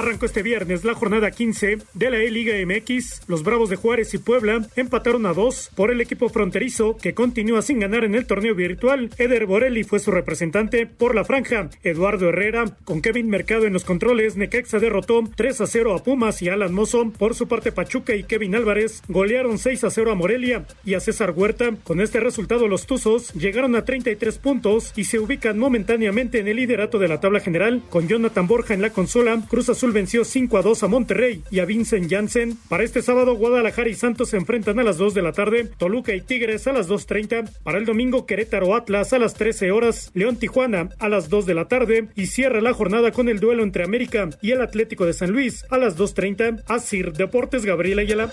Arrancó este viernes la jornada 15 de la E-Liga MX. Los Bravos de Juárez y Puebla empataron a dos por el equipo fronterizo que continúa sin ganar en el torneo virtual. Eder Borelli fue su representante por la franja. Eduardo Herrera con Kevin Mercado en los controles. Necaxa derrotó 3 a 0 a Pumas y Alan Mozo. Por su parte Pachuca y Kevin Álvarez golearon 6 a 0 a Morelia y a César Huerta. Con este resultado los Tuzos llegaron a 33 puntos y se ubican momentáneamente en el liderato de la tabla general con Jonathan Borja en la consola. Cruz Azul venció 5 a 2 a Monterrey y a Vincent Janssen. Para este sábado, Guadalajara y Santos se enfrentan a las 2 de la tarde, Toluca y Tigres a las 2.30. Para el domingo, Querétaro Atlas a las 13 horas, León Tijuana a las 2 de la tarde y cierra la jornada con el duelo entre América y el Atlético de San Luis a las 2.30. Asir Deportes Gabriela Ayala.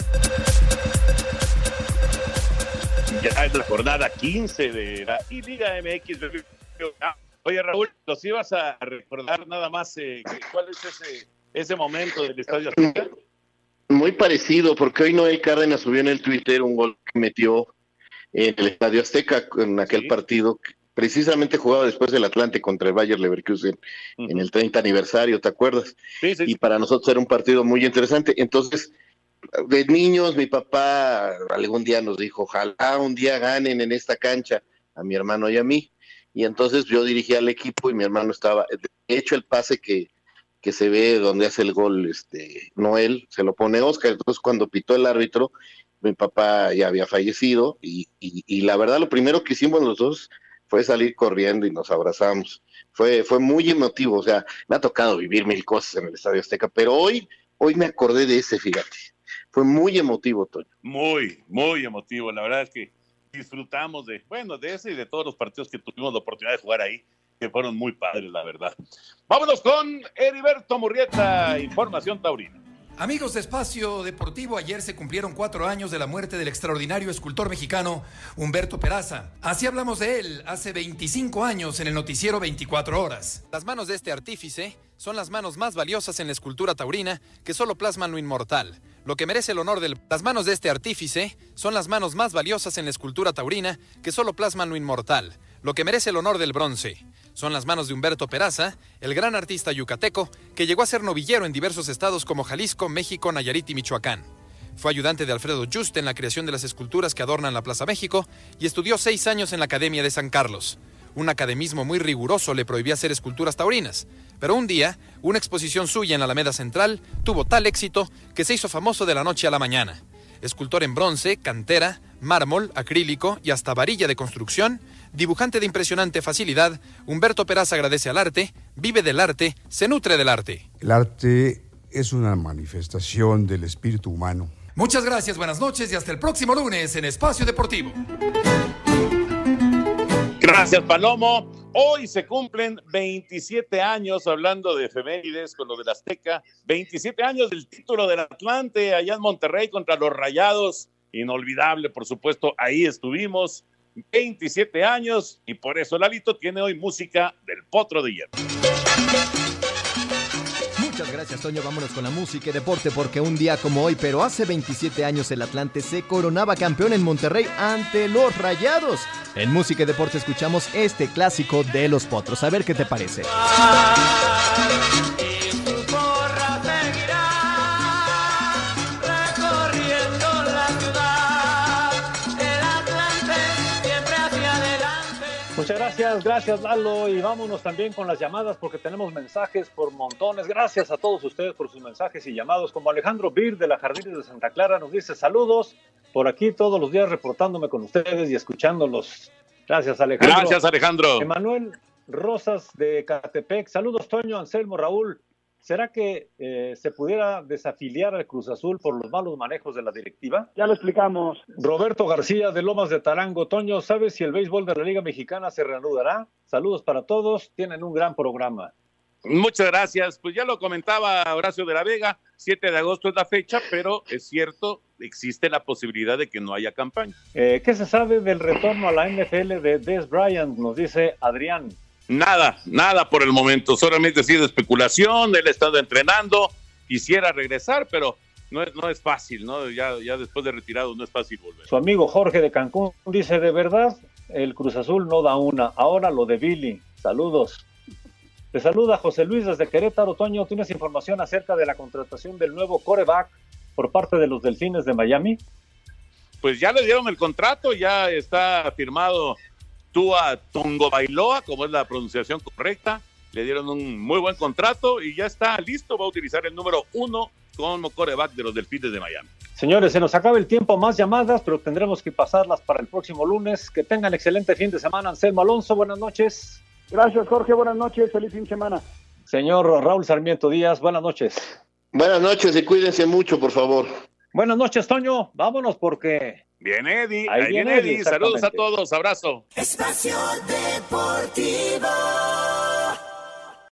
Ya es la jornada 15 de la Liga MX. Oye, Raúl, los ibas a recordar nada más. Eh, ¿Cuál es ese ese momento del Estadio Azteca? Muy parecido, porque hoy Noel Cárdenas subió en el Twitter un gol que metió en el Estadio Azteca en aquel partido que precisamente jugaba después del Atlante contra el Bayer Leverkusen en el 30 aniversario, ¿te acuerdas? Sí, sí. Y para nosotros era un partido muy interesante. Entonces, de niños, mi papá algún día nos dijo, ojalá un día ganen en esta cancha a mi hermano y a mí. Y entonces yo dirigía al equipo y mi hermano estaba, de hecho el pase que, que se ve donde hace el gol este Noel, se lo pone Oscar, entonces cuando pitó el árbitro, mi papá ya había fallecido y, y, la verdad lo primero que hicimos los dos fue salir corriendo y nos abrazamos. Fue, fue muy emotivo, o sea, me ha tocado vivir mil cosas en el Estadio Azteca, pero hoy, hoy me acordé de ese, fíjate. Fue muy emotivo, Toño. Muy, muy emotivo. La verdad es que disfrutamos de, bueno, de ese y de todos los partidos que tuvimos la oportunidad de jugar ahí que fueron muy padres, la verdad. Vámonos con Heriberto Murrieta, Información Taurina. Amigos de Espacio Deportivo, ayer se cumplieron cuatro años de la muerte del extraordinario escultor mexicano Humberto Peraza. Así hablamos de él hace 25 años en el noticiero 24 horas. Las manos de este artífice son las manos más valiosas en la escultura taurina que solo plasman lo inmortal. Lo que merece el honor de las manos de este artífice son las manos más valiosas en la escultura taurina que solo plasman lo inmortal. Lo que merece el honor del bronce son las manos de Humberto Peraza, el gran artista yucateco que llegó a ser novillero en diversos estados como Jalisco, México, Nayarit y Michoacán. Fue ayudante de Alfredo Just en la creación de las esculturas que adornan la Plaza México y estudió seis años en la Academia de San Carlos. Un academismo muy riguroso le prohibía hacer esculturas taurinas, pero un día, una exposición suya en la Alameda Central tuvo tal éxito que se hizo famoso de la noche a la mañana. Escultor en bronce, cantera, mármol, acrílico y hasta varilla de construcción, Dibujante de impresionante facilidad, Humberto Peraz agradece al arte, vive del arte, se nutre del arte. El arte es una manifestación del espíritu humano. Muchas gracias, buenas noches y hasta el próximo lunes en Espacio Deportivo. Gracias, Palomo. Hoy se cumplen 27 años, hablando de efemérides con lo del Azteca, 27 años del título del Atlante allá en Monterrey contra los Rayados. Inolvidable, por supuesto, ahí estuvimos. 27 años y por eso Lalito tiene hoy música del Potro de Hierro. Muchas gracias, Toño. Vámonos con la música y deporte, porque un día como hoy, pero hace 27 años, el Atlante se coronaba campeón en Monterrey ante los Rayados. En música y deporte escuchamos este clásico de los Potros. A ver qué te parece. Muchas gracias, gracias Lalo y vámonos también con las llamadas porque tenemos mensajes por montones. Gracias a todos ustedes por sus mensajes y llamados. Como Alejandro Bir de la Jardines de Santa Clara nos dice saludos por aquí todos los días reportándome con ustedes y escuchándolos. Gracias Alejandro. Gracias Alejandro. Emanuel Rosas de Catepec. Saludos Toño, Anselmo, Raúl. ¿Será que eh, se pudiera desafiliar al Cruz Azul por los malos manejos de la directiva? Ya lo explicamos. Roberto García de Lomas de Tarango. Toño, ¿sabes si el béisbol de la Liga Mexicana se reanudará? Saludos para todos, tienen un gran programa. Muchas gracias. Pues ya lo comentaba Horacio de la Vega, 7 de agosto es la fecha, pero es cierto, existe la posibilidad de que no haya campaña. Eh, ¿Qué se sabe del retorno a la NFL de Des Bryant? Nos dice Adrián. Nada, nada por el momento, solamente ha sido especulación, él ha estado entrenando, quisiera regresar, pero no es, no es fácil, ¿no? Ya, ya después de retirado no es fácil volver. Su amigo Jorge de Cancún dice, de verdad, el Cruz Azul no da una, ahora lo de Billy. Saludos. Te saluda José Luis desde Querétaro. Toño, ¿tienes información acerca de la contratación del nuevo coreback por parte de los Delfines de Miami? Pues ya le dieron el contrato, ya está firmado Tua Tongo Bailoa, como es la pronunciación correcta. Le dieron un muy buen contrato y ya está listo. Va a utilizar el número uno como coreback de los Delfines de Miami. Señores, se nos acaba el tiempo, más llamadas, pero tendremos que pasarlas para el próximo lunes. Que tengan excelente fin de semana. Anselmo Alonso, buenas noches. Gracias, Jorge. Buenas noches. Feliz fin de semana. Señor Raúl Sarmiento Díaz, buenas noches. Buenas noches y cuídense mucho, por favor. Buenas noches, Toño. Vámonos porque. Bien, Eddie. Ahí Ahí, viene viene Eddie. Saludos a todos. Abrazo. Espacio Deportivo.